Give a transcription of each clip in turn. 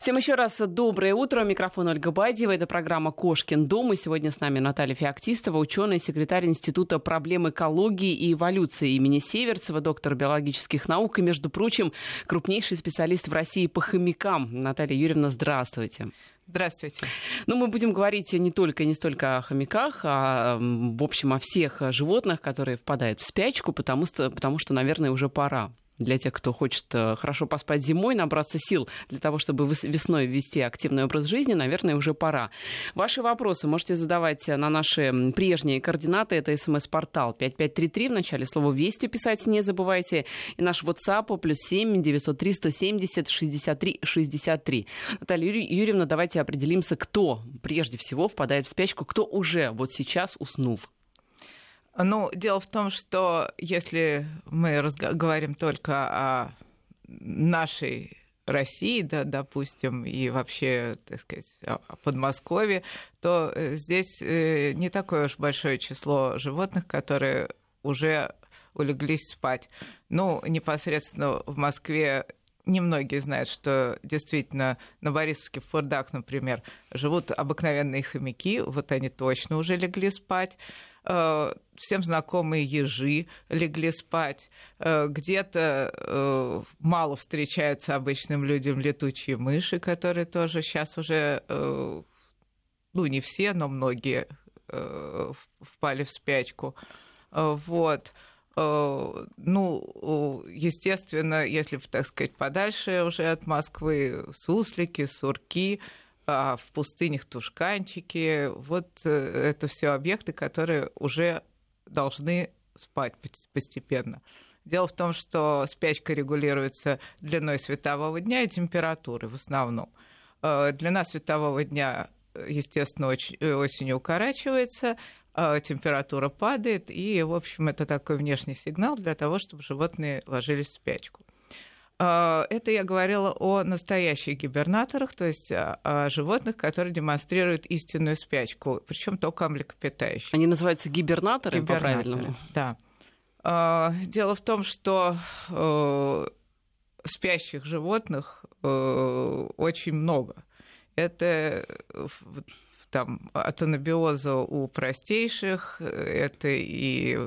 Всем еще раз доброе утро. Микрофон Ольга Бадьева. Это программа «Кошкин дом». И сегодня с нами Наталья Феоктистова, ученый, секретарь Института проблем экологии и эволюции имени Северцева, доктор биологических наук и, между прочим, крупнейший специалист в России по хомякам. Наталья Юрьевна, здравствуйте. Здравствуйте. Ну, мы будем говорить не только не столько о хомяках, а, в общем, о всех животных, которые впадают в спячку, потому что, потому что наверное, уже пора для тех, кто хочет э, хорошо поспать зимой, набраться сил для того, чтобы весной ввести активный образ жизни, наверное, уже пора. Ваши вопросы можете задавать на наши прежние координаты. Это смс-портал 5533. В начале слова «Вести» писать не забывайте. И наш WhatsApp плюс 7 903 170 63 63. Наталья Юрьевна, давайте определимся, кто прежде всего впадает в спячку, кто уже вот сейчас уснул. Ну, дело в том, что если мы говорим только о нашей России, да, допустим, и вообще, так сказать, о Подмосковье, то э, здесь э, не такое уж большое число животных, которые уже улеглись спать. Ну, непосредственно в Москве немногие знают, что действительно на Борисовске в Фордах, например, живут обыкновенные хомяки, вот они точно уже легли спать. Э, всем знакомые ежи легли спать. Э, где-то э, мало встречаются обычным людям летучие мыши, которые тоже сейчас уже, ну не все, но многие впали в спячку. Вот. Ну, естественно, если, так сказать, подальше уже от Москвы, суслики, сурки, а в пустынях тушканчики. Вот э, это все объекты, которые уже должны спать постепенно. Дело в том, что спячка регулируется длиной светового дня и температурой в основном. Э, длина светового дня, естественно, осенью укорачивается, температура падает, и, в общем, это такой внешний сигнал для того, чтобы животные ложились в спячку. А, это я говорила о настоящих гибернаторах, то есть о животных, которые демонстрируют истинную спячку, причем только млекопитающие. Они называются гибернаторы, гибернаторы по-правильному? Да. А, дело в том, что э, спящих животных э, очень много. Это там, от анабиоза у простейших, это и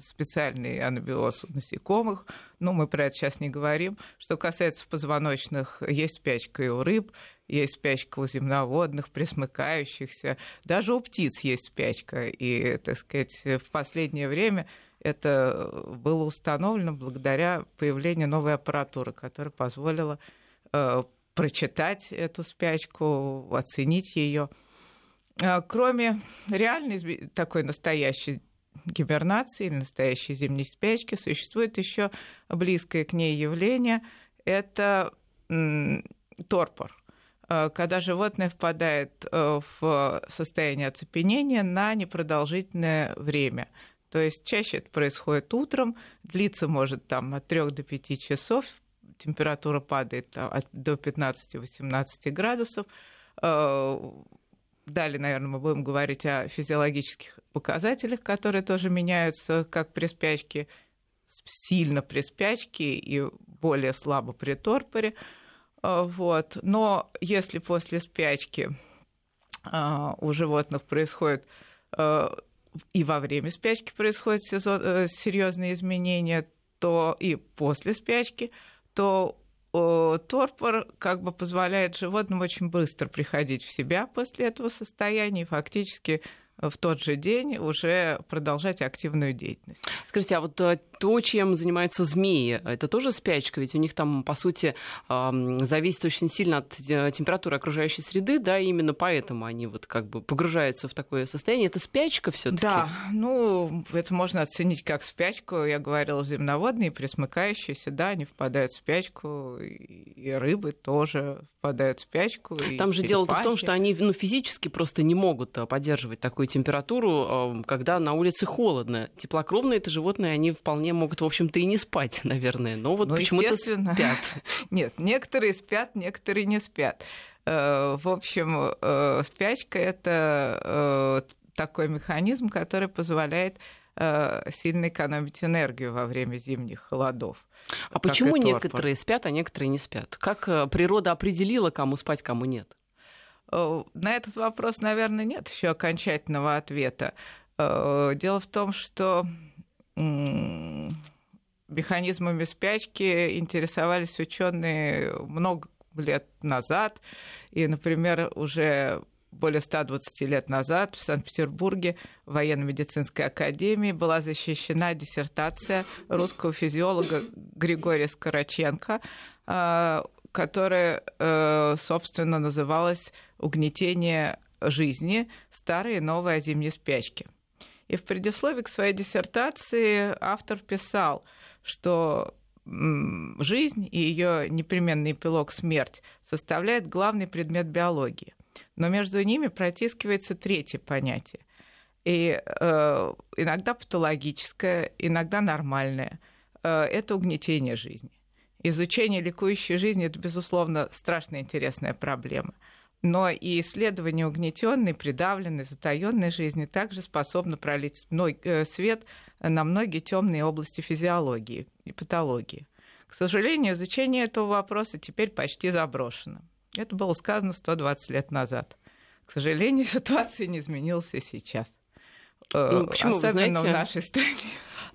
специальный анабиоз у насекомых, но мы про это сейчас не говорим. Что касается позвоночных, есть спячка и у рыб, есть спячка у земноводных, пресмыкающихся, даже у птиц есть спячка. И, так сказать, в последнее время это было установлено благодаря появлению новой аппаратуры, которая позволила э, прочитать эту спячку, оценить ее. Э, кроме реальной такой настоящей гибернации или настоящей зимней спячки, существует еще близкое к ней явление – это торпор э, когда животное впадает э, в состояние оцепенения на непродолжительное время. То есть чаще это происходит утром, длиться может там от 3 до 5 часов, температура падает до 15-18 градусов, Далее, наверное, мы будем говорить о физиологических показателях, которые тоже меняются, как при спячке, сильно при спячке и более слабо при торпоре. А, вот. Но если после спячки а, у животных происходит а, и во время спячки происходят э, серьезные изменения, то и после спячки, то торпор как бы позволяет животным очень быстро приходить в себя после этого состояния, фактически в тот же день уже продолжать активную деятельность. Скажите, а вот э, то, чем занимаются змеи, это тоже спячка? Ведь у них там, по сути, зависит очень сильно от э, температуры окружающей среды, да, и именно поэтому они вот как бы погружаются в такое состояние. Это спячка все таки Да, ну, это можно оценить как спячку. Я говорила, земноводные, пресмыкающиеся, да, они впадают в спячку, и рыбы тоже впадают в спячку. Там же дело в том, что они ну, физически просто не могут э, поддерживать такую температуру, когда на улице холодно. Теплокровные это животные, они вполне могут, в общем-то, и не спать, наверное. Но вот ну, почему-то спят. Нет, некоторые спят, некоторые не спят. Э, в общем, э, спячка – это э, такой механизм, который позволяет сильно экономить энергию во время зимних холодов. А почему некоторые спят, а некоторые не спят? Как природа определила, кому спать, кому нет? На этот вопрос, наверное, нет еще окончательного ответа. Дело в том, что механизмами спячки интересовались ученые много лет назад. И, например, уже более 120 лет назад в Санкт-Петербурге в военно-медицинской академии была защищена диссертация русского физиолога Григория Скороченко, а, которая, э, собственно, называлась «Угнетение жизни. Старые и новые о зимней спячке». И в предисловии к своей диссертации автор писал, что жизнь и ее непременный эпилог смерть составляет главный предмет биологии. Но между ними протискивается третье понятие. И э, иногда патологическое, иногда нормальное. Э, это угнетение жизни. Изучение ликующей жизни это, безусловно, страшно интересная проблема но и исследование угнетенной, придавленной, затаенной жизни также способно пролить э, свет на многие темные области физиологии и патологии. К сожалению, изучение этого вопроса теперь почти заброшено. Это было сказано 120 лет назад. К сожалению, ситуация не изменилась и сейчас. Э, ну, почему, Особенно знаете... в нашей стране.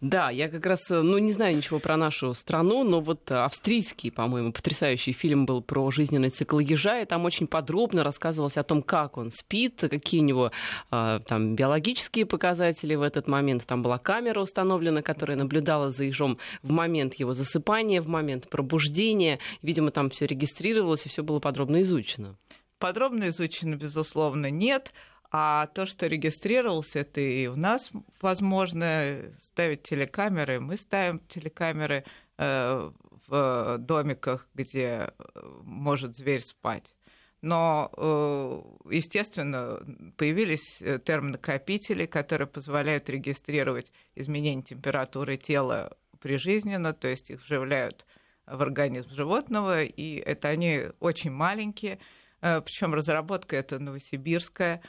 Да, я как раз, э, ну, не знаю ничего про нашу страну, но вот австрийский, по-моему, потрясающий фильм был про жизненный цикл ежа, и там очень подробно рассказывалось о том, как он спит, какие у него э, там биологические показатели в этот момент. Там была камера установлена, которая наблюдала за ежом в момент его засыпания, в момент пробуждения. Видимо, там все регистрировалось и все было подробно изучено. Подробно изучено, безусловно, нет. А то, что регистрировался, это и у нас возможно ставить телекамеры. Мы ставим телекамеры э, в домиках, где э, может зверь спать. Но, э, естественно, появились термонакопители, которые позволяют регистрировать изменения температуры тела прижизненно, то есть их вживляют в организм животного, и это они очень маленькие, причем разработка это новосибирская,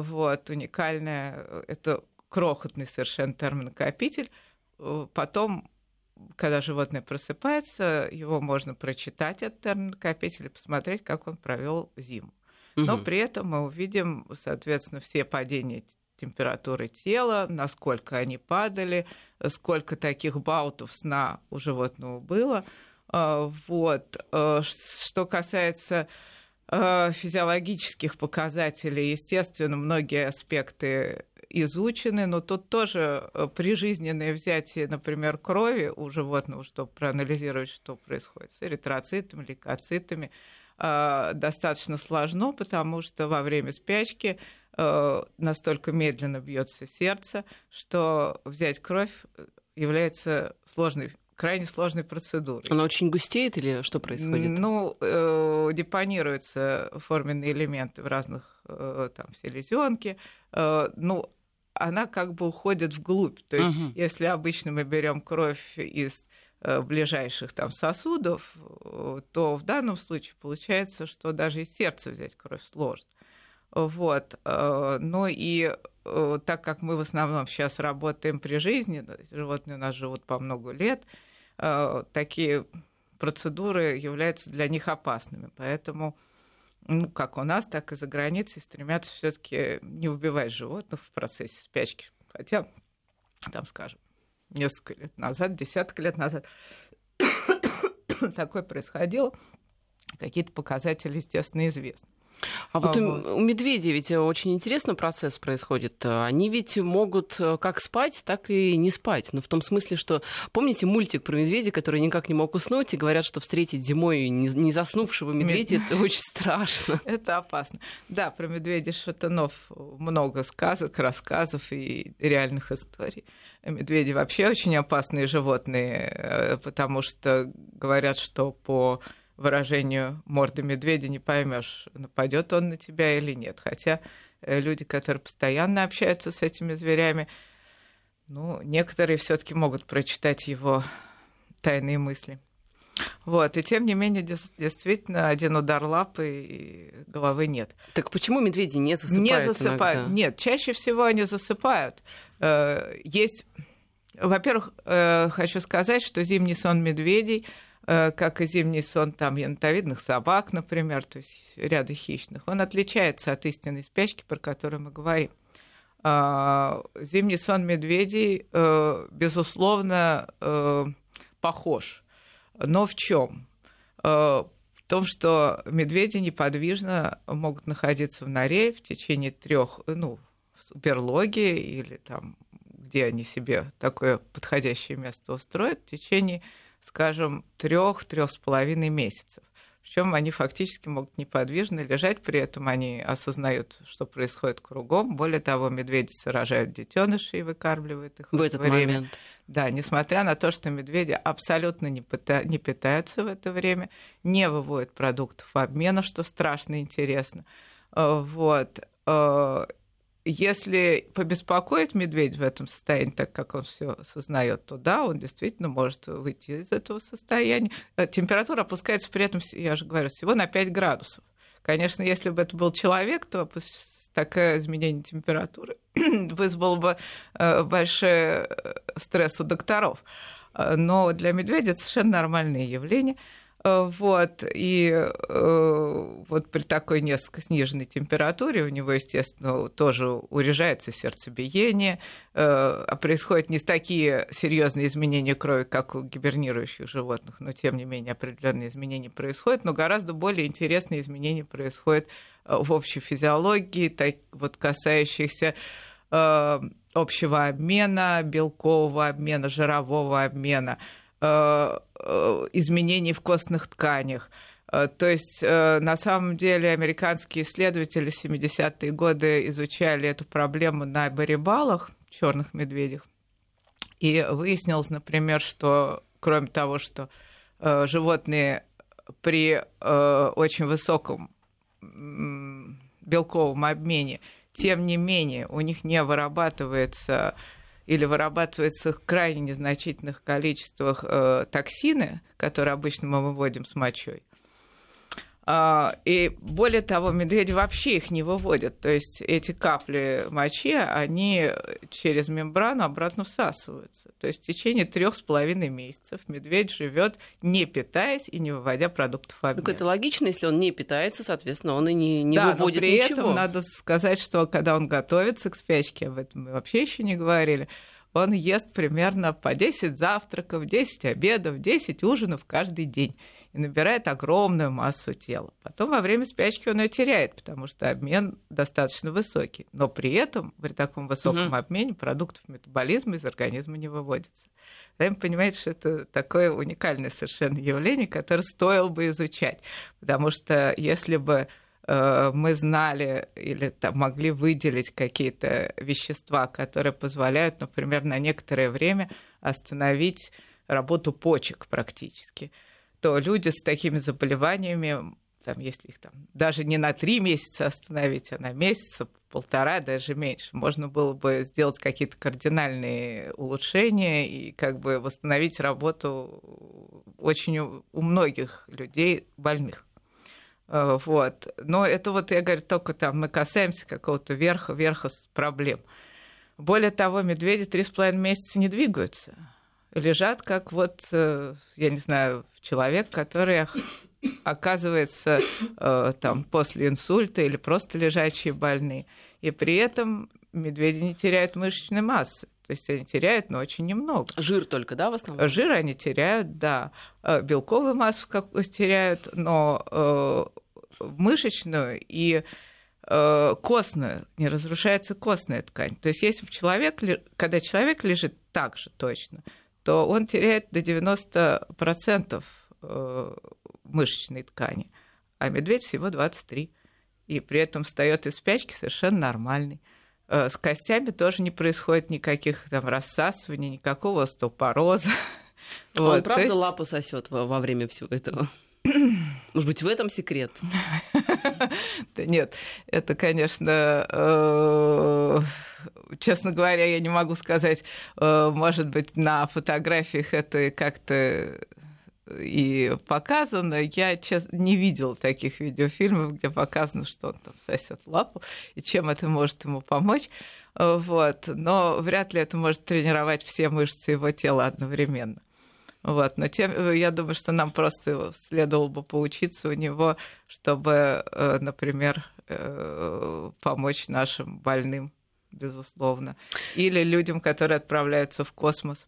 вот, уникальная, это крохотный совершенно термонакопитель. Э, потом, когда животное просыпается, его можно прочитать от термонакопителя, посмотреть, как он провел зиму. Но угу. при этом мы увидим, соответственно, все падения температуры тела, насколько они падали, сколько таких баутов сна у животного было. А, вот. Э, что касается Э, физиологических показателей, естественно, многие аспекты изучены, но тут тоже э, прижизненное взятие, например, крови у животного, чтобы проанализировать, что происходит с эритроцитами, лейкоцитами, э, достаточно сложно, потому что во время спячки настолько медленно бьется сердце, что взять кровь является сложной крайне сложной процедурой. Она очень густеет или что происходит? Ну, э, депонируются форменные элементы в разных э, там селезенке. Э, ну, она как бы уходит вглубь. То есть, угу. если обычно мы берем кровь из э, ближайших там сосудов, э, то в данном случае получается, что даже из сердца взять кровь сложно. Вот. Э, ну и так как мы в основном сейчас работаем при жизни, животные у нас живут по много лет, Э, такие процедуры являются для них опасными. Поэтому, ну, как у нас, так и за границей стремятся все-таки не убивать животных в процессе спячки. Хотя, там, скажем, несколько лет назад, десяток лет назад такое происходило, какие-то показатели, естественно, известны. А вот, а вот у медведей ведь очень интересный процесс происходит. Они ведь могут э, как спать, так и не спать. Но в том смысле, что помните мультик про медведя, который никак не мог уснуть, и говорят, что встретить зимой не заснувшего медведя это очень страшно. Это опасно. Да, про медведя шатунов много сказок, рассказов и реальных историй. Медведи вообще очень опасные животные, э, потому что говорят, что по выражению морды медведя не поймешь, нападет он на тебя или нет. Хотя э, люди, которые постоянно общаются с этими зверями, ну, некоторые все-таки могут прочитать его тайные мысли. Вот, и тем не менее, действительно, один удар лапы и головы нет. Так почему медведи не засыпают? Не засыпают. Иногда? Нет, чаще всего они засыпают. Э, есть, во-первых, э, хочу сказать, что зимний сон медведей как и зимний сон там янтовидных собак, например, то есть ряда хищных, он отличается от истинной спячки, про которую мы говорим. А, зимний сон медведей, безусловно, похож но в чем? Э, в том, что медведи неподвижно могут находиться в норе в течение трех, ну, в берлоге или там, где они себе такое подходящее место устроят, в течение, скажем, трех-трех с половиной месяцев. Причем они фактически могут неподвижно лежать, при этом они осознают, что происходит кругом. Более того, медведицы рожают детенышей и выкармливают их в, в это время. момент. Да, несмотря на то, что медведи абсолютно не, пыта... не питаются в это время, не выводят продуктов обмена, что страшно интересно. Э, вот. Если побеспокоить медведь в этом состоянии, так как он все осознает, то да, он действительно может выйти из этого состояния. Э, температура опускается при этом, я же говорю, всего на 5 градусов. Конечно, если бы это был человек, то такое изменение температуры вызвало бы э, большой э, стресс у докторов. Но для медведя это совершенно нормальное явление. Э, вот, и э, вот при такой несколько сниженной температуре у него, естественно, тоже урежается сердцебиение, э, а происходят не такие серьезные изменения крови, как у гибернирующих животных, но тем не менее определенные изменения происходят, но гораздо более интересные изменения происходят в общей физиологии, так, вот касающихся общего обмена, белкового обмена, жирового обмена – изменений в костных тканях. Э, то есть, на самом деле, американские исследователи 70-е годы изучали эту проблему на барибалах, черных медведях, и выяснилось, например, что кроме того, что животные при очень высоком белковом обмене, тем не менее, у них не вырабатывается или вырабатываются в крайне незначительных количествах э, токсины, которые обычно мы выводим с мочой. А, и более того, медведи вообще их не выводят. То есть эти капли мочи, они через мембрану обратно всасываются. То есть в течение трех с половиной месяцев медведь живет не питаясь и не выводя продуктов обмена. Так это логично, если он не питается, соответственно, он и не, не да, выводит но при ничего. этом надо сказать, что когда он готовится к спячке, об этом мы вообще еще не говорили, он ест примерно по 10 завтраков, 10 обедов, 10 ужинов каждый день и набирает огромную массу тела. Потом во время спячки он ее теряет, потому что обмен достаточно высокий. Но при этом при таком высоком угу. обмене продуктов метаболизма из организма не выводится. Сами понимаете, что это такое уникальное совершенно явление, которое стоило бы изучать. Потому что если бы э, мы знали или там, могли выделить какие-то вещества, которые позволяют, например, на некоторое время остановить работу почек практически то люди с такими заболеваниями, там, если их там даже не на три месяца остановить, а на месяц, полтора, даже меньше, можно было бы сделать какие-то кардинальные улучшения и как бы восстановить работу очень у, многих людей больных. Э, вот. Но это вот, я говорю, только там мы касаемся какого-то верха, верха проблем. Более того, медведи три с половиной месяца не двигаются лежат как вот, э, я не знаю, человек, который оказывается э, там после инсульта или просто лежачие больные. И при этом медведи не теряют мышечной массы. То есть они теряют, но очень немного. Жир только, да, в основном? Жир они теряют, да. Э, белковую массу как теряют, но мышечную и костную, не разрушается костная ткань. То есть если человек, когда человек лежит так же точно, то он теряет до 90% э, мышечной ткани, а медведь всего 23%. И при этом встает из спячки совершенно нормальный. Э, с костями тоже не происходит никаких там рассасываний, никакого остеопороза. А вот, он правда есть... лапу сосет во, во время всего этого? Может быть, в этом секрет? Да нет, это, конечно, э, честно говоря, я не могу сказать, э, может быть, на фотографиях это как-то и показано. Я честно, не видела таких видеофильмов, где показано, что он там сосет лапу и чем это может ему помочь. Вот. Но вряд ли это может тренировать все мышцы его тела одновременно. Вот. Но тем, я думаю, что нам просто следовало бы поучиться у него, чтобы, э, например, э, помочь нашим больным, безусловно, или людям, которые отправляются в космос.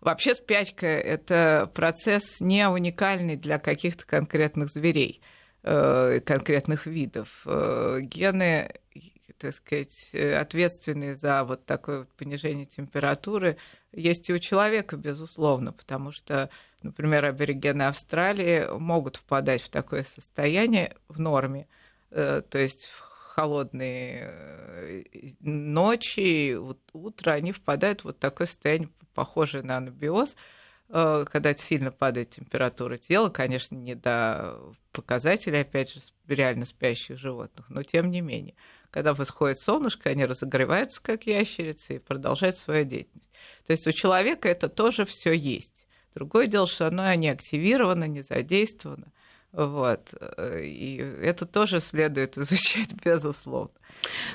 Вообще спячка – это процесс не уникальный для каких-то конкретных зверей, э, конкретных видов. Гены так сказать, ответственные за вот такое понижение температуры, есть и у человека, безусловно, потому что, например, аборигены Австралии могут впадать в такое состояние в норме, э, то есть в холодные э, ночи, утро, они впадают в вот такое состояние, похожее на анабиоз, Э, когда сильно падает температура тела, конечно, не до показателей, опять же, реально спящих животных, но тем не менее. Когда восходит солнышко, они разогреваются, как ящерицы, и продолжают свою деятельность. То есть у человека это тоже все есть. Другое дело, что оно не активировано, не задействовано. Вот. И это тоже следует изучать, безусловно.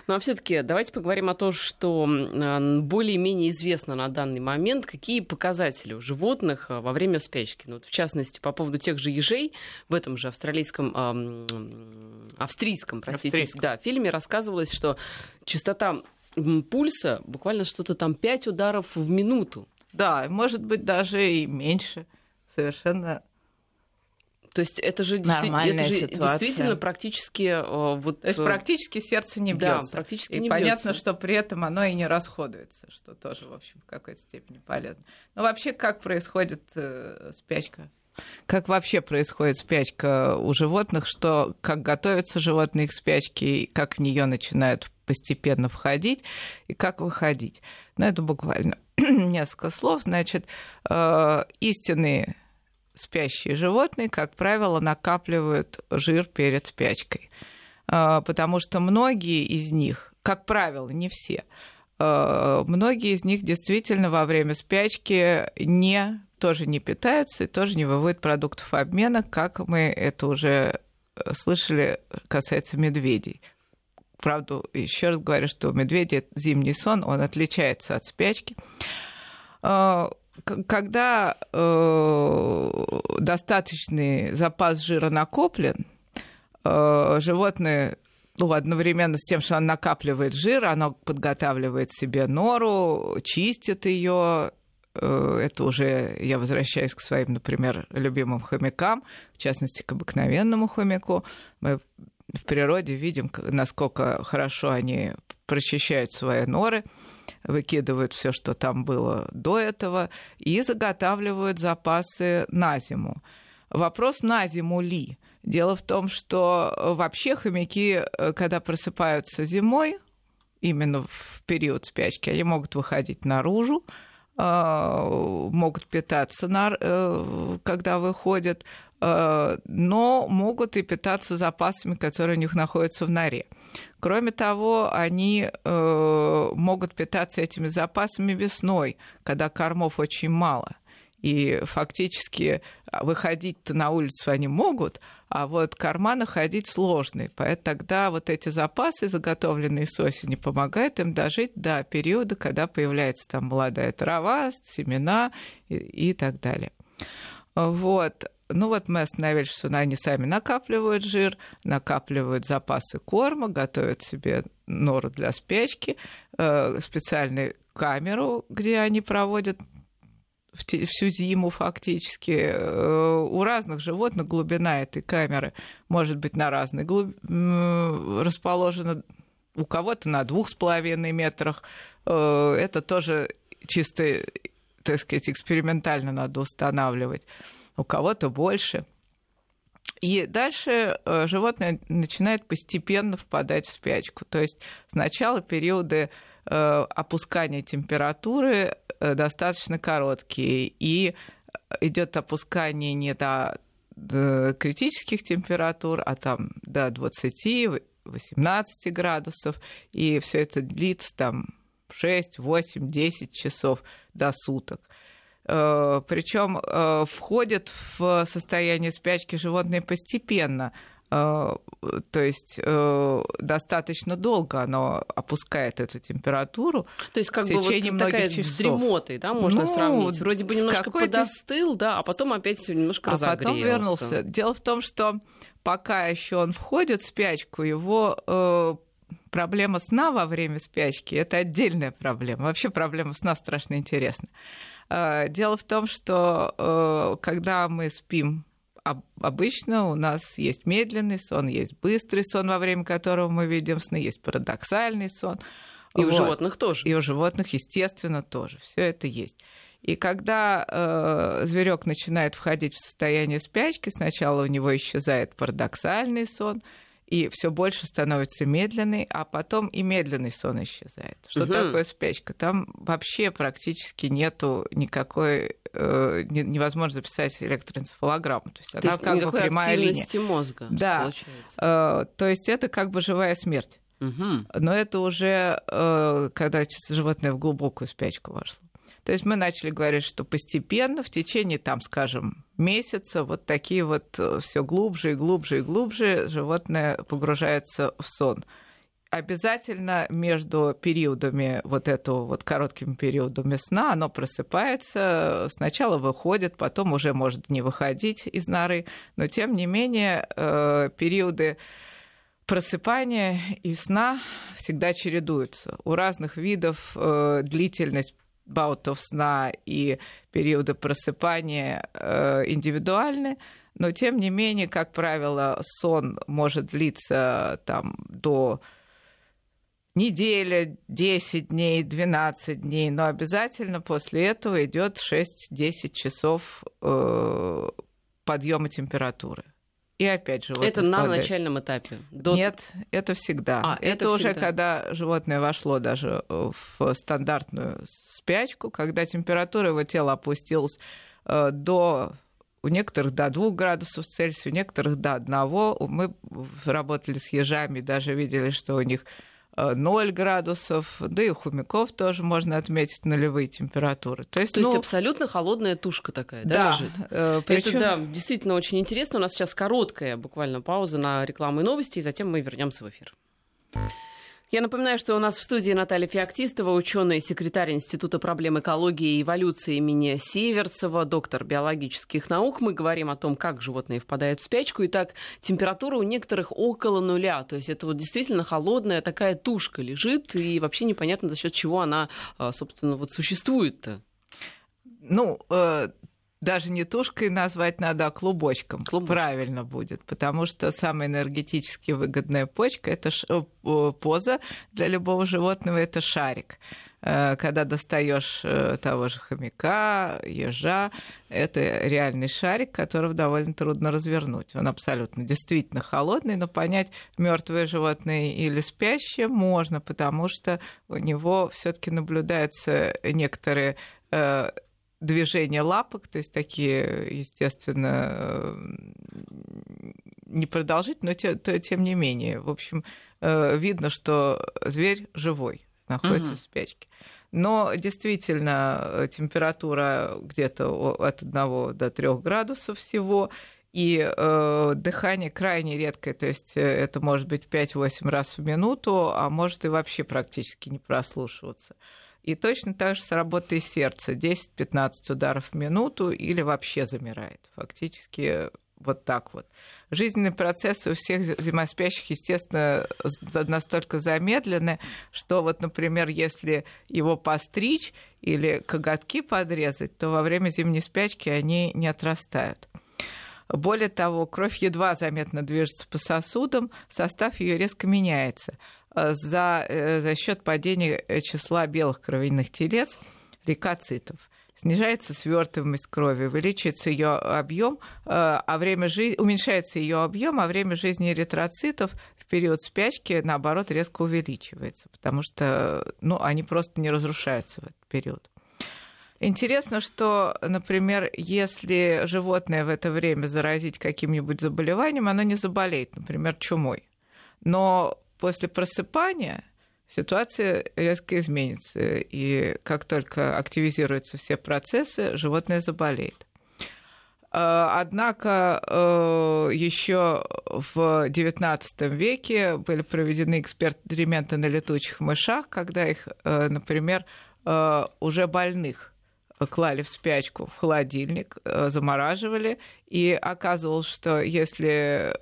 Ну а все-таки давайте поговорим о том, что более-менее известно на данный момент, какие показатели у животных а, во время спячки. Ну, вот в частности, по поводу тех же ежей, в этом же австралийском, э, австрийском, простите, австрийском. Да, фильме рассказывалось, что частота пульса буквально что-то там 5 ударов в минуту. Да, может быть, даже и меньше. Совершенно то есть это же, Нормальная это же действительно практически э, вот. То есть э, практически сердце не бьется. Да, практически и не понятно, бьется. что при этом оно и не расходуется, что тоже, в общем, в какой-то степени полезно. Но вообще, как происходит э, спячка? Как вообще происходит спячка у животных, что как готовятся животные к спячке, как в нее начинают постепенно входить и как выходить. Ну, это буквально несколько слов. Значит, э, истинные спящие животные, как правило, накапливают жир перед спячкой. А, потому что многие из них, как правило, не все, а, многие из них действительно во время спячки не, тоже не питаются и тоже не выводят продуктов обмена, как мы это уже слышали касается медведей. Правда, еще раз говорю, что у медведя зимний сон, он отличается от спячки а, когда э, достаточный запас жира накоплен, э, животное ну, одновременно с тем, что оно накапливает жир, оно подготавливает себе нору, чистит ее. Э, это уже я возвращаюсь к своим, например, любимым хомякам, в частности, к обыкновенному хомяку. Мы в природе видим, насколько хорошо они прочищают свои норы выкидывают все, что там было до этого, и заготавливают запасы на зиму. Вопрос на зиму ли? Дело в том, что вообще хомяки, э, когда просыпаются зимой, именно в период спячки, они могут выходить наружу, э, могут питаться, э, когда выходят, но могут и питаться запасами, которые у них находятся в норе. Кроме того, они э, могут питаться этими запасами весной, когда кормов очень мало. И фактически выходить на улицу они могут, а вот корма находить сложные. Поэтому тогда вот эти запасы, заготовленные с осени, помогают им дожить до периода, когда появляется там молодая трава, семена и, и так далее. Вот. Ну вот мы остановились, что они сами накапливают жир, накапливают запасы корма, готовят себе нору для спячки, э, специальную камеру, где они проводят всю зиму фактически. Э, у разных животных глубина этой камеры может быть на разной глуб... расположена. У кого-то на двух с половиной метрах. Э, это тоже чисто, так сказать, экспериментально надо устанавливать у кого-то больше. И дальше э, животное начинает постепенно впадать в спячку. То есть сначала периоды э, опускания температуры э, достаточно короткие, и идет опускание не до критических температур, а там до 20 18 градусов, и все это длится там 6, 8, 10 часов до суток. Э, Причем э, входит в состояние спячки животные постепенно. Э, то есть достаточно долго оно опускает эту температуру. То есть как в бы вот такая часов. с дремотой, да, можно Ну, сравнить. Вроде бы немножко подостыл, да, а потом опять немножко А разогрелся. потом вернулся. Дело в том, что пока еще он входит в спячку, его э, проблема сна во время спячки это отдельная проблема. Вообще проблема сна страшно интересна. Э, Дело в том, что э, когда мы спим об- обычно у нас есть медленный сон, есть быстрый сон, во время которого мы видим сны, есть парадоксальный сон. И у Вот. животных тоже. И у животных, естественно, тоже. Все это есть. И когда э, зверек начинает входить в состояние спячки, сначала у него исчезает парадоксальный сон, и все больше становится медленный, а потом и медленный сон исчезает. Что Мгм. такое спячка? Там вообще практически нету никакой э, не- невозможно записать электроэнцефалограмму. То есть То она есть как бы прямая линия. мозга Да. получается. Э, то есть это как бы живая смерть. Мгм. Но это уже э, когда животное в глубокую спячку вошло. То есть мы начали говорить, что постепенно, в течение, там, скажем, месяца, вот такие вот все глубже и глубже и глубже животное погружается в сон. Обязательно между периодами вот этого вот короткими периодами сна оно просыпается, сначала выходит, потом уже может не выходить из норы, но тем не менее э, периоды просыпания и сна всегда чередуются. У разных видов э, длительность баутов сна и периоды просыпания э, индивидуальны, но тем не менее, как правило, сон может длиться там до недели, 10 дней, 12 дней, но обязательно после этого идет 6-10 часов э, подъема температуры. И опять животное Это на впадает. начальном этапе. До- Нет, это всегда. А, это это уже всегда. когда животное вошло даже в стандартную спячку, когда температура его тела опустилась э, до у некоторых до 2 градусов Цельсия, у некоторых до 1. Мы работали с ежами, даже видели, что у них э, 0 градусов, да и у хомяков тоже можно отметить нулевые температуры. То есть, То есть ну, абсолютно холодная тушка такая, да, да, э, причём- Это, да, действительно очень интересно. У нас сейчас короткая буквально пауза на рекламу и новости, и затем мы вернемся в эфир. Я напоминаю, что у нас в студии Наталья Феоктистова, ученый, секретарь Института проблем экологии и эволюции имени Северцева, доктор биологических наук. Мы говорим о том, как животные впадают в спячку. Итак, температура у некоторых около нуля. То есть это вот действительно холодная такая тушка лежит, и вообще непонятно, за счет чего она, а, собственно, вот существует-то. Ну, э, даже не тушкой назвать надо, а клубочком. Клубочком. Правильно будет, потому что самая энергетически выгодная почка это ш- э, э, поза для любого животного это шарик. Э, Когда достаешь того же хомяка, ежа, это реальный шарик, которого довольно трудно развернуть. Он абсолютно действительно холодный, но понять, мертвое животное или спящее можно, потому что у него все-таки наблюдаются некоторые движения лапок, то есть такие, естественно, э, непродолжительные, но те- то- тем не менее. В общем, э, видно, что зверь живой, находится Мгм. в спячке. Но действительно э, температура где-то от 1 до 3 градусов всего, и э, дыхание крайне редкое, то есть это может быть 5-8 раз в минуту, а может и вообще практически не прослушиваться. И точно так же с работой сердца. 10-15 ударов в минуту или вообще замирает. Фактически вот так вот. Жизненные процессы у всех зимоспящих, естественно, настолько замедлены, что вот, например, если его постричь или коготки подрезать, то во время зимней спячки они не отрастают. Более того, кровь едва заметно движется по сосудам, состав ее резко меняется. Э, За, э, за счет падения э, числа белых кровяных телец, лейкоцитов, снижается свертываемость крови, увеличивается ее объем, а время жизни уменьшается ее объем, а время жизни эритроцитов в период спячки, наоборот, резко увеличивается, потому что ну, они просто не разрушаются в этот период. Интересно, что, например, если животное в это время заразить каким-нибудь заболеванием, оно не заболеет, например, чумой. Но после просыпания ситуация резко изменится. И как только активизируются все процессы, животное заболеет. Э, однако э, еще в XIX веке были проведены эксперименты на летучих мышах, когда их, э, например, уже больных клали в спячку в холодильник, замораживали, и оказывалось, что если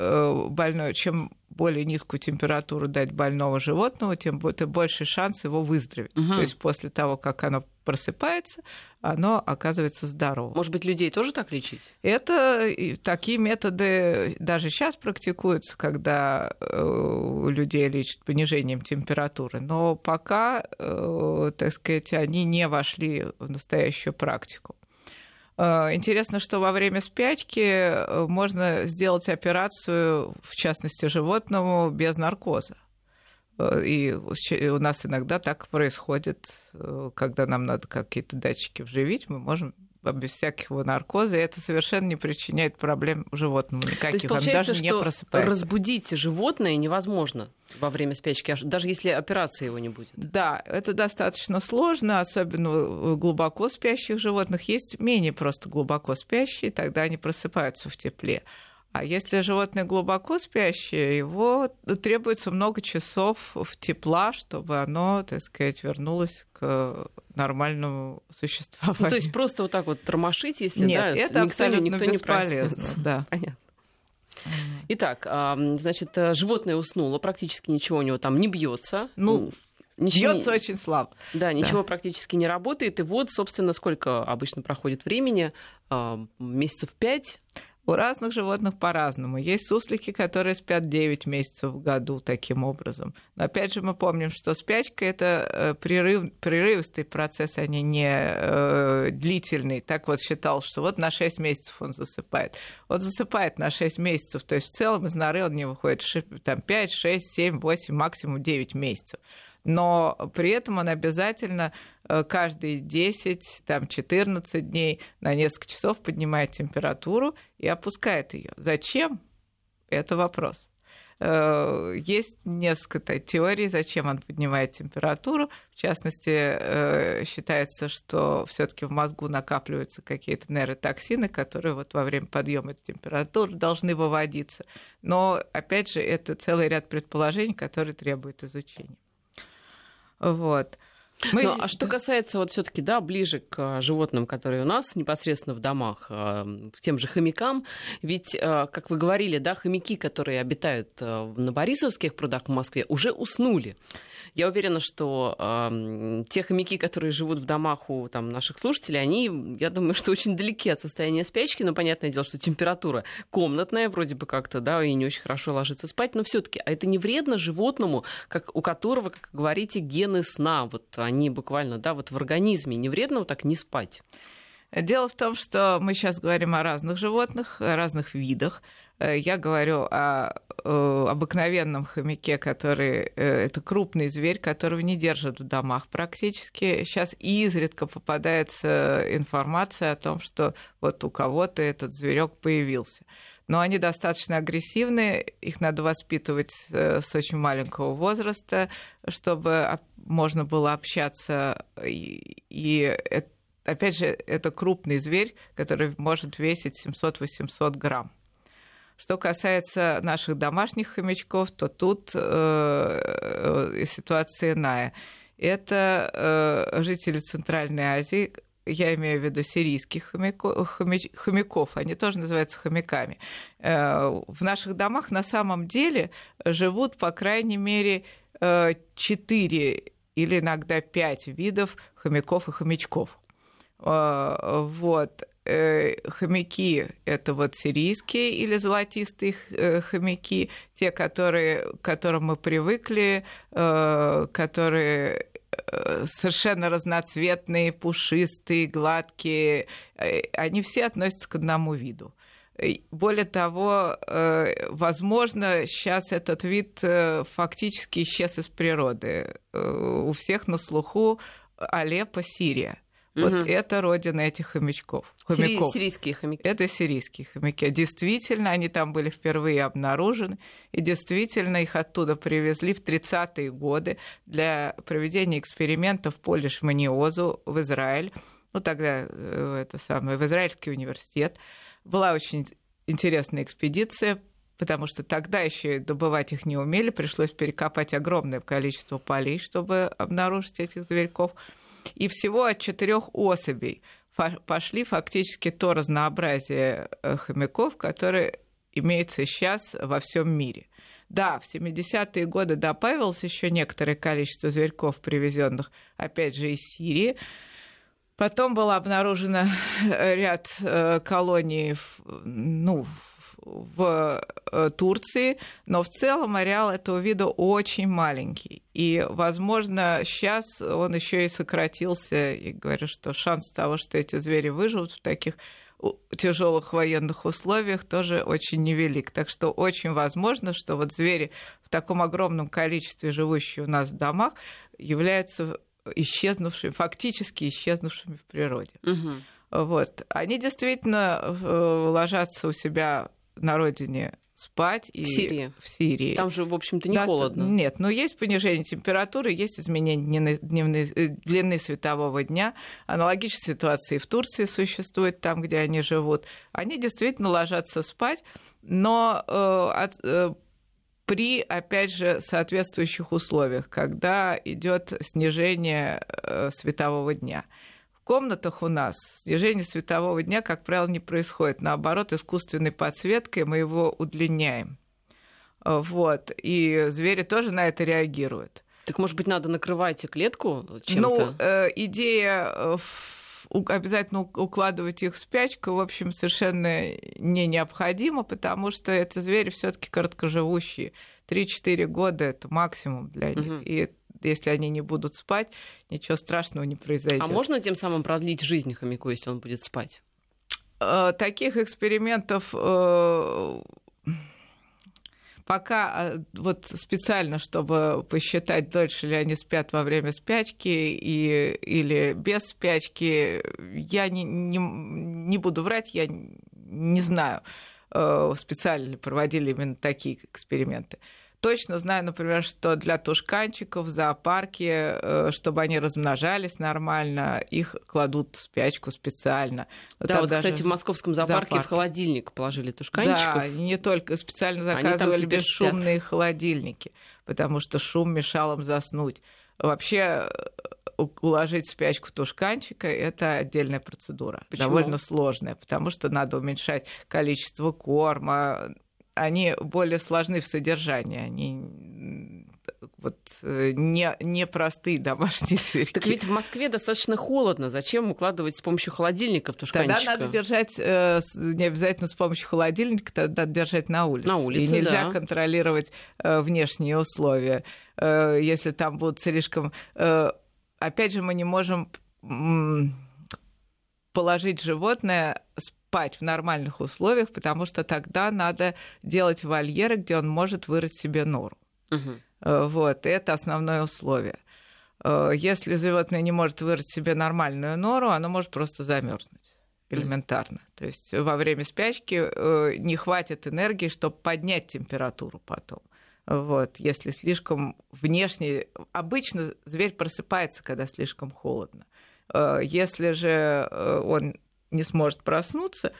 больной, чем более низкую температуру дать больного животного, тем больше шанс его выздороветь. Угу. То есть после того, как оно просыпается, оно оказывается здоровым. Может быть, людей тоже так лечить? Это такие методы даже сейчас практикуются, когда э, людей лечат понижением температуры, но пока, э, так сказать, они не вошли в настоящую практику. Э, интересно, что во время спячки э, можно сделать операцию, в частности, животному без наркоза. Э, и у нас иногда так происходит, когда нам надо какие-то датчики вживить, мы можем без всякого наркоза, и это совершенно не причиняет проблем животному никаких. То есть, Он даже не просыпается. разбудить животное невозможно во время спячки, даже если операции его не будет. Да, это достаточно сложно, особенно у глубоко спящих животных. Есть менее просто глубоко спящие, тогда они просыпаются в тепле. А если животное глубоко спящее, его требуется много часов в тепла, чтобы оно, так сказать, вернулось к нормальному существованию. Ну, то есть просто вот так вот тормошить, если Нет, да, это никто, абсолютно никто бесполезно. Не да. Понятно. Итак, значит, животное уснуло, практически ничего у него там не бьется. Ну, Ничего, Бьется очень слабо. Да, ничего да. практически не работает. И вот, собственно, сколько обычно проходит времени? Месяцев пять у разных животных по-разному. Есть суслики, которые спят 9 месяцев в году таким образом. Но опять же мы помним, что спячка это э, прерыв, прерывистый процесс, а не, э, длительный. Так вот считал, что вот на 6 месяцев он засыпает. Он засыпает на 6 месяцев, то есть в целом из норы он не выходит там, 5, 6, 7, 8, максимум 9 месяцев но при этом он обязательно э, каждые 10, там, 14 дней на несколько часов поднимает температуру и опускает ее. Зачем? Это вопрос. Э, есть несколько теорий, зачем он поднимает температуру. В частности, э, считается, что все-таки в мозгу накапливаются какие-то нейротоксины, которые вот во время подъема температуры должны выводиться. Но, опять же, это целый ряд предположений, которые требуют изучения. Вот. Мы... Ну, а что касается вот все-таки, да, ближе к животным, которые у нас непосредственно в домах, э, к тем же хомякам, ведь, э, как вы говорили, да, хомяки, которые обитают на Борисовских прудах в Москве, уже уснули. Я уверена, что э, те хомяки, которые живут в домах у там, наших слушателей, они, я думаю, что очень далеки от состояния спячки, но понятное дело, что температура комнатная, вроде бы как-то, да, и не очень хорошо ложится спать, но все таки а это не вредно животному, как, у которого, как говорите, гены сна, вот они буквально, да, вот в организме, не вредно вот так не спать? Дело в том, что мы сейчас говорим о разных животных, о разных видах. Э, я говорю о э, обыкновенном хомяке, который э, это крупный зверь, которого не держат в домах практически. Сейчас изредка попадается информация о том, что вот у кого-то этот зверек появился. Но они достаточно агрессивные, их надо воспитывать с очень маленького возраста, чтобы можно было общаться. И опять же, это крупный зверь, который может весить 700-800 грамм. Что касается наших домашних хомячков, то тут э, э, ситуация иная. Это э, жители Центральной Азии, я имею в виду сирийских хомяков, хомяков, они тоже называются хомяками. Э, в наших домах на самом деле живут, по крайней мере, э, четыре или иногда пять видов хомяков и хомячков. Э, вот. Э, хомяки – это вот сирийские или золотистые э, хомяки, те, которые, к которым мы привыкли, которые совершенно разноцветные, пушистые, гладкие, они все относятся к одному виду. Более того, возможно, сейчас этот вид фактически исчез из природы. У всех на слуху Алеппо, Сирия. Угу. Вот это родина этих хомячков. хомяков. Сирийские хомяки. Это сирийские хомяки. Действительно, они там были впервые обнаружены, и действительно их оттуда привезли в 30-е годы для проведения экспериментов по лишманиозу в Израиль. Ну, тогда э, это самое, в Израильский университет. Была очень интересная экспедиция, потому что тогда еще добывать их не умели, пришлось перекопать огромное количество полей, чтобы обнаружить этих зверьков. И всего от четырех особей пошли фактически то разнообразие э, хомяков, которое имеется сейчас во всем мире. Да, в 70-е годы добавилось еще некоторое количество зверьков, привезенных, опять же, из Сирии. Потом был обнаружен ряд э, колоний, ну, в э, Турции, но в целом ареал этого вида очень маленький. И, возможно, сейчас он еще и сократился, и говорю, что шанс того, что эти звери выживут в таких тяжелых военных условиях тоже очень невелик. Так что очень возможно, что вот звери в таком огромном количестве, живущие у нас в домах, являются исчезнувшими, фактически исчезнувшими в природе. Угу. Вот. Они действительно э, ложатся у себя на родине спать. И в Сирии. В Сирии. Там же, в общем-то, не да, холодно. Нет, но есть понижение температуры, есть изменение дневной, э, длины светового дня. Аналогичная ситуация и в Турции существует, там, где они живут. Они действительно ложатся спать, но э, от, э, при, опять же, соответствующих условиях, когда идет снижение э, светового дня комнатах у нас снижение светового дня, как правило, не происходит. Наоборот, искусственной подсветкой мы его удлиняем. Вот. И звери тоже на это реагируют. Так, может быть, надо накрывать клетку чем-то? Ну, э, идея э, обязательно укладывать их в спячку, в общем, совершенно не необходимо, потому что эти звери все таки короткоживущие. 3-4 года – это максимум для них. Угу. И если они не будут спать, ничего страшного не произойдет. А можно тем самым продлить жизнь хомяку, если он будет спать? Э, таких экспериментов э, пока э, вот специально, чтобы посчитать, дольше ли они спят во время спячки и, или без спячки, я не, не, не буду врать, я не знаю, специально ли проводили именно такие эксперименты. Точно знаю, например, что для тушканчиков в зоопарке, э, чтобы они размножались нормально, их кладут в спячку специально. Да, вот, кстати, в московском зоопарке зоопарк. в холодильник положили тушканчиков. Да, не только, специально заказывали бесшумные спят. холодильники, потому что шум мешал им заснуть. Вообще э, уложить в спячку тушканчика – это отдельная процедура, Почему? довольно сложная, потому что надо уменьшать количество корма, они более сложны в содержании, они вот э, не, не простые домашние зверьки. Так ведь в Москве достаточно холодно. Зачем укладывать с помощью холодильника в тушканчика? Тогда надо держать э, не обязательно с помощью холодильника, тогда надо держать на улице. На улице, И нельзя да. контролировать э, внешние условия. Если там будут слишком... Опять же, мы не можем положить животное спать в нормальных условиях, потому что тогда надо делать вольеры, где он может вырыть себе нору. Угу. Вот, это основное условие. Э, если животное не может вырыть себе нормальную нору, оно может просто замерзнуть элементарно. То есть во время спячки э, не хватит энергии, чтобы поднять температуру потом. Вот, если слишком внешне... Обычно зверь просыпается, когда слишком холодно. Если же он не сможет проснуться,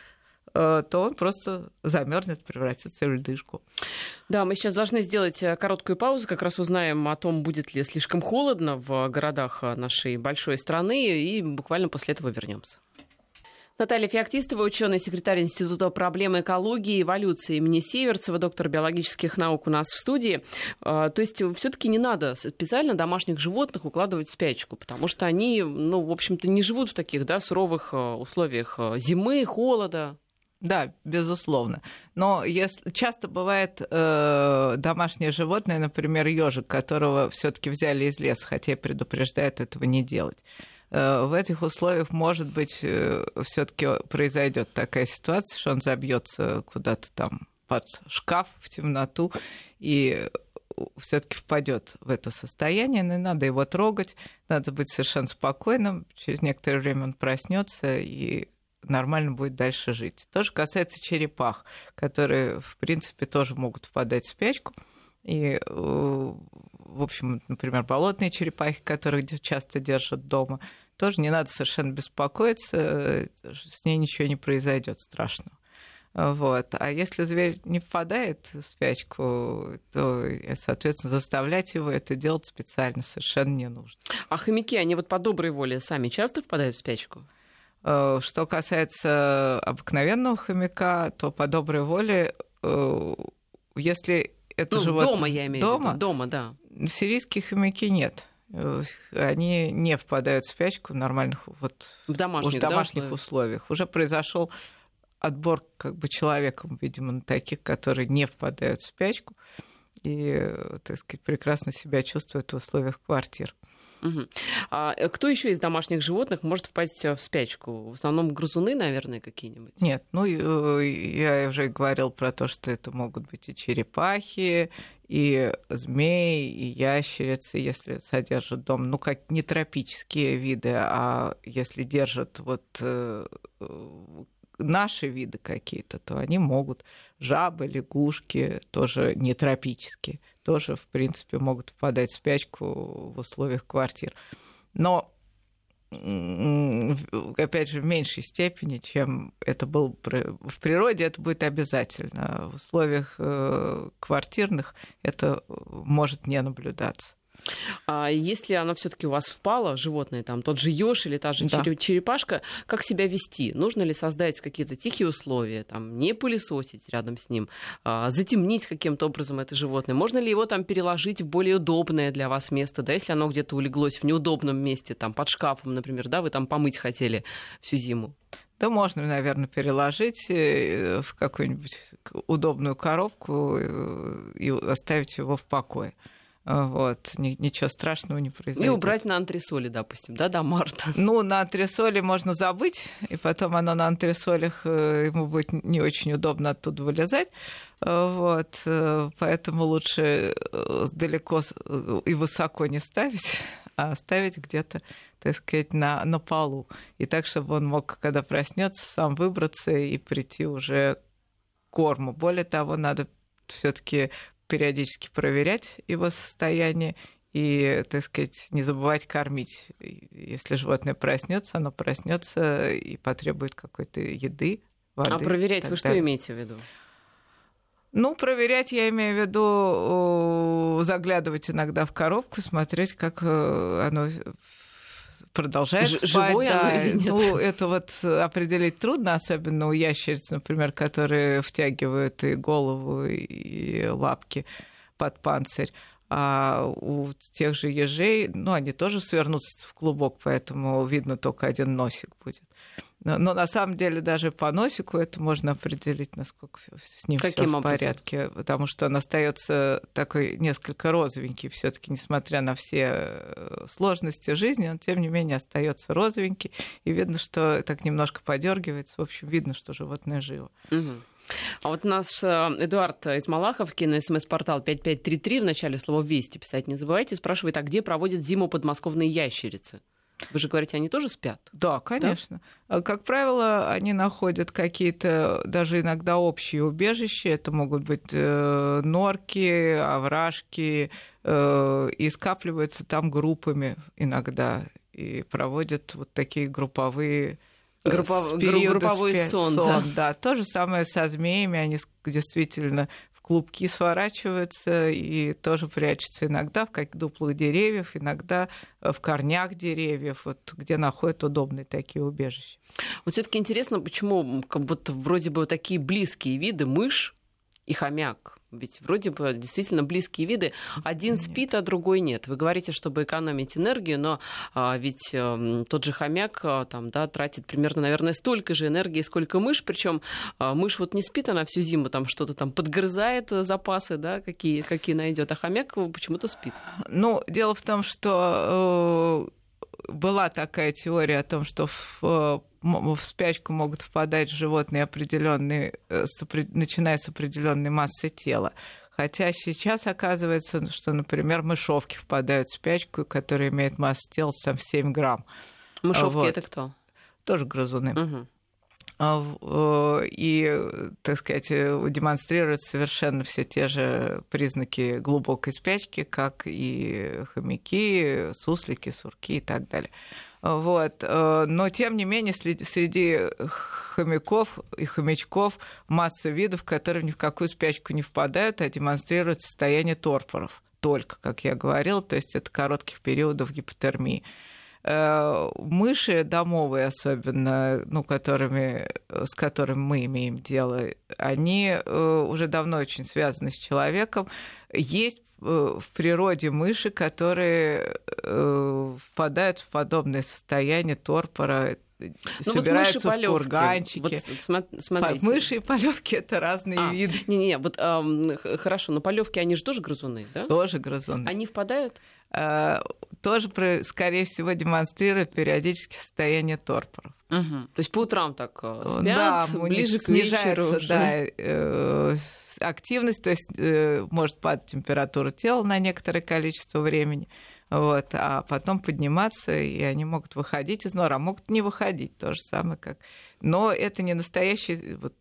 э, то он просто замерзнет, превратится в льдышку. Да, мы сейчас должны сделать э, короткую паузу, как раз узнаем о том, будет ли слишком холодно в городах э, нашей большой страны, и буквально после этого вернемся. Наталья Феоктистова, ученый секретарь Института проблем экологии и эволюции имени Северцева, доктор биологических наук у нас в студии. А, то есть все-таки не надо специально домашних животных укладывать в спячку, потому что они, ну, в общем-то, не живут в таких да, суровых а, условиях а, зимы, холода. Да, безусловно. Но если, часто бывает э, домашнее животное, например, ежик, которого все-таки взяли из леса, хотя предупреждают этого не делать. Э, в этих условиях, может быть, э, все-таки произойдет такая ситуация, что он забьется куда-то там под шкаф в темноту, и все-таки впадет в это состояние, не надо его трогать, надо быть совершенно спокойным. Через некоторое время он проснется и нормально будет дальше жить. То же касается черепах, которые, в принципе, тоже могут впадать в спячку. И, э, в общем, например, болотные черепахи, которых часто держат дома, тоже не надо совершенно беспокоиться, э, с ней ничего не произойдет страшного. Вот. А если зверь не впадает в спячку, то, соответственно, заставлять его это делать специально совершенно не нужно. А хомяки, они вот по доброй воле сами часто впадают в спячку? Э, что касается обыкновенного хомяка, то по доброй воле, э, если это ну, животное... Дома, я имею дома, в виду. Дома, да. Сирийские хомяки нет. Э, они не впадают в спячку в нормальных вот в домашних, в домашних да, условиях. Уже произошел отбор как бы человеком, видимо, на таких, которые не впадают в спячку и, так сказать, прекрасно себя чувствуют в условиях квартир. Угу. А э, кто еще из домашних животных может впасть в спячку? В основном грызуны, наверное, какие-нибудь? Нет, ну э, я уже говорил про то, что это могут быть и черепахи, и змеи, и ящерицы, если содержат дом, ну как не тропические виды, а если держат вот э, наши виды какие-то, то они могут. Жабы, лягушки, тоже не тропические, тоже, в принципе, могут впадать в спячку в условиях квартир. Но опять же, в меньшей степени, чем это было в природе, это будет обязательно. В условиях э, квартирных это может не наблюдаться. А если она все-таки у вас впала, животное, там тот же еж или та же да. черепашка, как себя вести? Нужно ли создать какие-то тихие условия, там, не пылесосить рядом с ним, а, затемнить каким-то образом это животное? Можно ли его там переложить в более удобное для вас место, да, если оно где-то улеглось в неудобном месте, там, под шкафом, например, да, вы там помыть хотели всю зиму? Да можно, наверное, переложить э, в какую-нибудь удобную коробку э, и оставить его в покое. Вот, ничего страшного не произойдет. И убрать на антресоли, допустим, да, до марта. Ну, на антресоли можно забыть, и потом оно на антресолях, э, ему будет не очень удобно оттуда вылезать. Вот, э, поэтому лучше э, далеко и высоко не ставить, а ставить где-то, так сказать, на, на полу. И так, чтобы он мог, когда проснется, сам выбраться и прийти уже к корму. Более того, надо все-таки периодически проверять его состояние и, так сказать, не забывать кормить. Если животное проснется, оно проснется и потребует какой-то еды, воды. А проверять вы что имеете в виду? Ну, проверять я имею в виду заглядывать иногда в коробку, смотреть, как э, оно продолжает Ж- спать. Да. Ну, это вот определить трудно, особенно у ящериц, например, которые втягивают и голову, и лапки под панцирь. А у тех же ежей, ну, они тоже свернутся в клубок, поэтому видно только один носик будет. Но, но на самом деле даже по носику это можно определить, насколько с ним все в порядке, потому что он остается такой несколько розовенький, все-таки, несмотря на все э, сложности жизни, он тем не менее остается розовенький, и видно, что так немножко подергивается. В общем, видно, что животное живо. Угу. А вот наш э, Эдуард из Малаховки на смс-портал 5533 в начале слова «Вести» писать не забывайте, спрашивает, а где проводят зиму подмосковные ящерицы? Вы же говорите, они тоже спят? Да, конечно. Да? Как правило, они находят какие-то даже иногда общие убежища. Это могут быть э, норки, овражки, э, и скапливаются там группами иногда и проводят вот такие групповые э, Группов... групповой сон, сон да. да. То же самое со змеями, они действительно клубки сворачиваются и тоже прячутся иногда в как дуплах деревьев, иногда в корнях деревьев, вот, где находят удобные такие убежища. Вот все-таки интересно, почему будто вроде бы такие близкие виды мышь и хомяк ведь вроде бы действительно близкие виды. Один нет. спит, а другой нет. Вы говорите, чтобы экономить энергию, но а, ведь а, тот же хомяк а, там, да, тратит примерно, наверное, столько же энергии, сколько мышь. Причем а, мышь вот не спит, она всю зиму там что-то там подгрызает э, запасы, да, какие, какие найдет, а хомяк почему-то спит. Ну, дело в том, что э, была такая теория о том, что в э, в спячку могут впадать животные определенные, э, начиная с определенной массы тела. Хотя сейчас оказывается, что, например, мышовки впадают в спячку, которые имеют массу тела там, в 7 грамм. Мышовки вот. это кто? Тоже грызуны. Угу. И, так сказать, демонстрируют совершенно все те же признаки глубокой спячки, как и хомяки, суслики, сурки и так далее. Вот. Э, но, тем не менее, среди хомяков и хомячков масса видов, которые ни в какую спячку не впадают, а демонстрируют состояние торпоров только, как я говорил, то есть это коротких периодов гипотермии. Э, мыши домовые особенно, ну, которыми, с которыми мы имеем дело, они э, уже давно очень связаны с человеком. Есть Э, в природе мыши, которые э, впадают в подобное состояние торпора, ну, собираются вот в курганчики. Вот, смотрите. Мыши и полевки это разные а, виды. Не-не, вот эм, хорошо, но полевки они же тоже грызуны, да? Тоже грызуны. Они впадают? Э, тоже, скорее всего, демонстрируют периодически состояние торпоров. Угу. То есть по утрам так э, спят, да, ближе к вечеру уже. да, э, активность, то есть э, может падать температура тела на некоторое количество времени, вот, а потом подниматься, и они могут выходить из норы, а могут не выходить, то же самое как. Но это не настоящий вот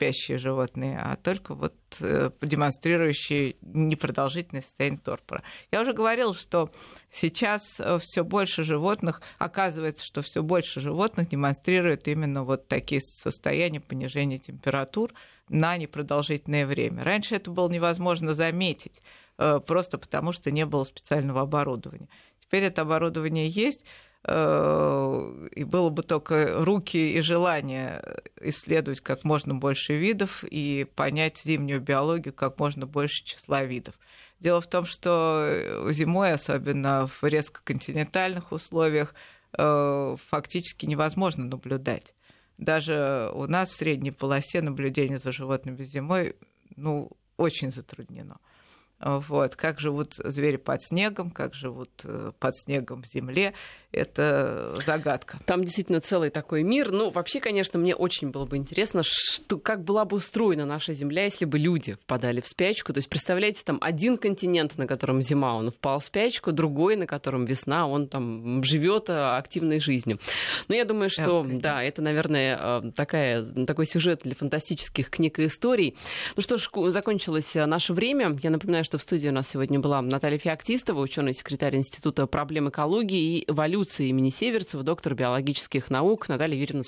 спящие животные, а только вот э, демонстрирующие непродолжительное состояние торпора. Я уже говорил, что сейчас э, все больше животных, оказывается, что все больше животных демонстрируют именно вот такие состояния понижения температур на непродолжительное время. Раньше это было невозможно заметить, э, просто потому что не было специального оборудования. Теперь это оборудование есть, и было бы только руки и желание исследовать как можно больше видов и понять зимнюю биологию как можно больше числа видов. Дело в том, что зимой, особенно в резко континентальных условиях, э, фактически невозможно наблюдать. Даже у нас в средней полосе наблюдение за животными зимой ну, очень затруднено. Вот. Как живут звери под снегом, как живут э, под снегом в земле, это загадка. Там действительно целый такой мир. Ну, вообще, конечно, мне очень было бы интересно, что, как была бы устроена наша Земля, если бы люди впадали в спячку. То есть, представляете, там один континент, на котором зима, он впал в спячку, другой, на котором весна, он там живет э, активной жизнью. Но я думаю, что, okay. да, это, наверное, э, такая, такой сюжет для фантастических книг и историй. Ну что ж, закончилось наше время. Я напоминаю, что в студии у нас сегодня была Наталья Феоктистова, ученый-секретарь Института проблем экологии и эволюции имени Северцева, доктор биологических наук. Наталья Юрьевна,